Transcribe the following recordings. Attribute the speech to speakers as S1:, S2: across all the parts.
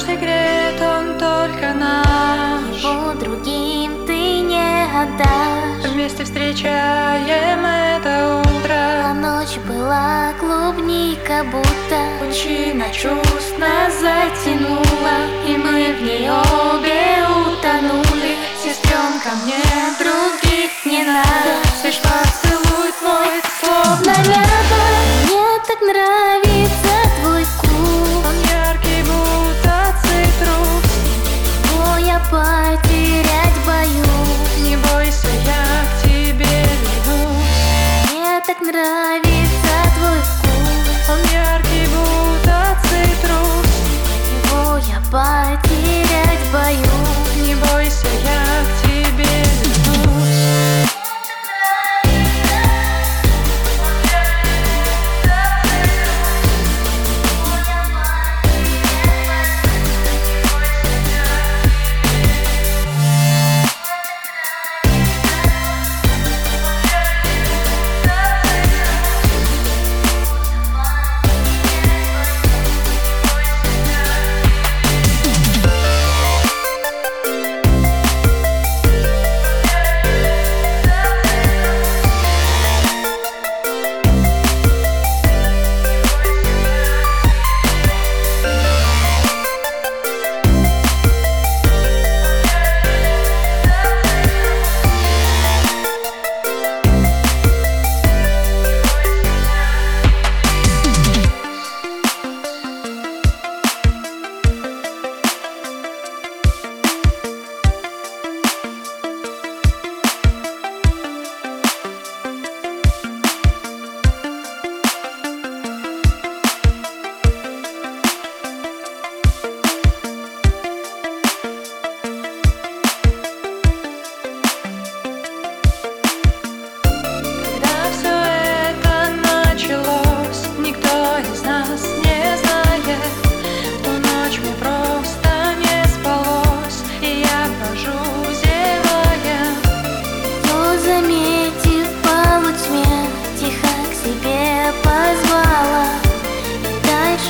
S1: секрет, он только наш.
S2: Его другим ты не отдашь.
S1: Вместе встречаем это утро.
S2: А ночь была клубника будто
S1: Пучина чувств нас затянула И мы в ней обе утонули. Сестренка, мне других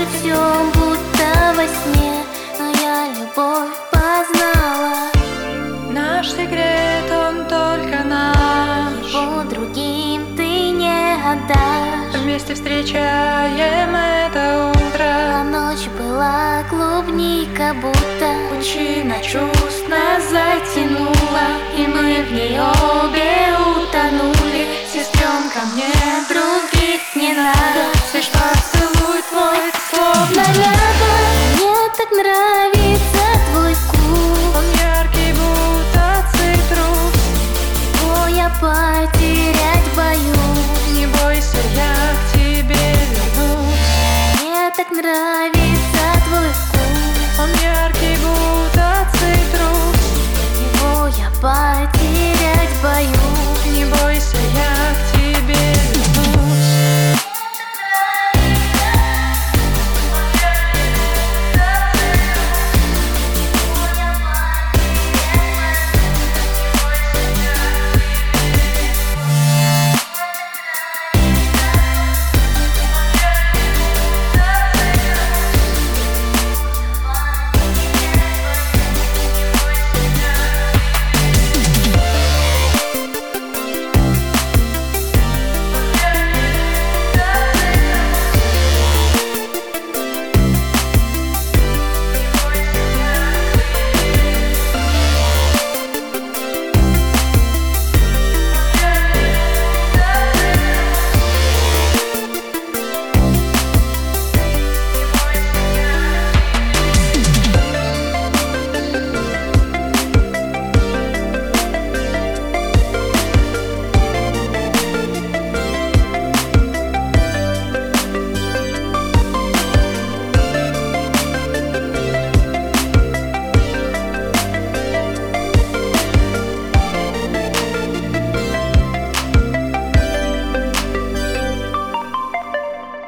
S2: Дальше все будто во сне Но я любовь познала
S1: Наш секрет, он только наш.
S2: Его другим ты не отдашь
S1: Вместе встречаем это утро.
S2: А ночь была клубника будто
S1: Пучина чувств нас затянула, и мы в утонули. My love.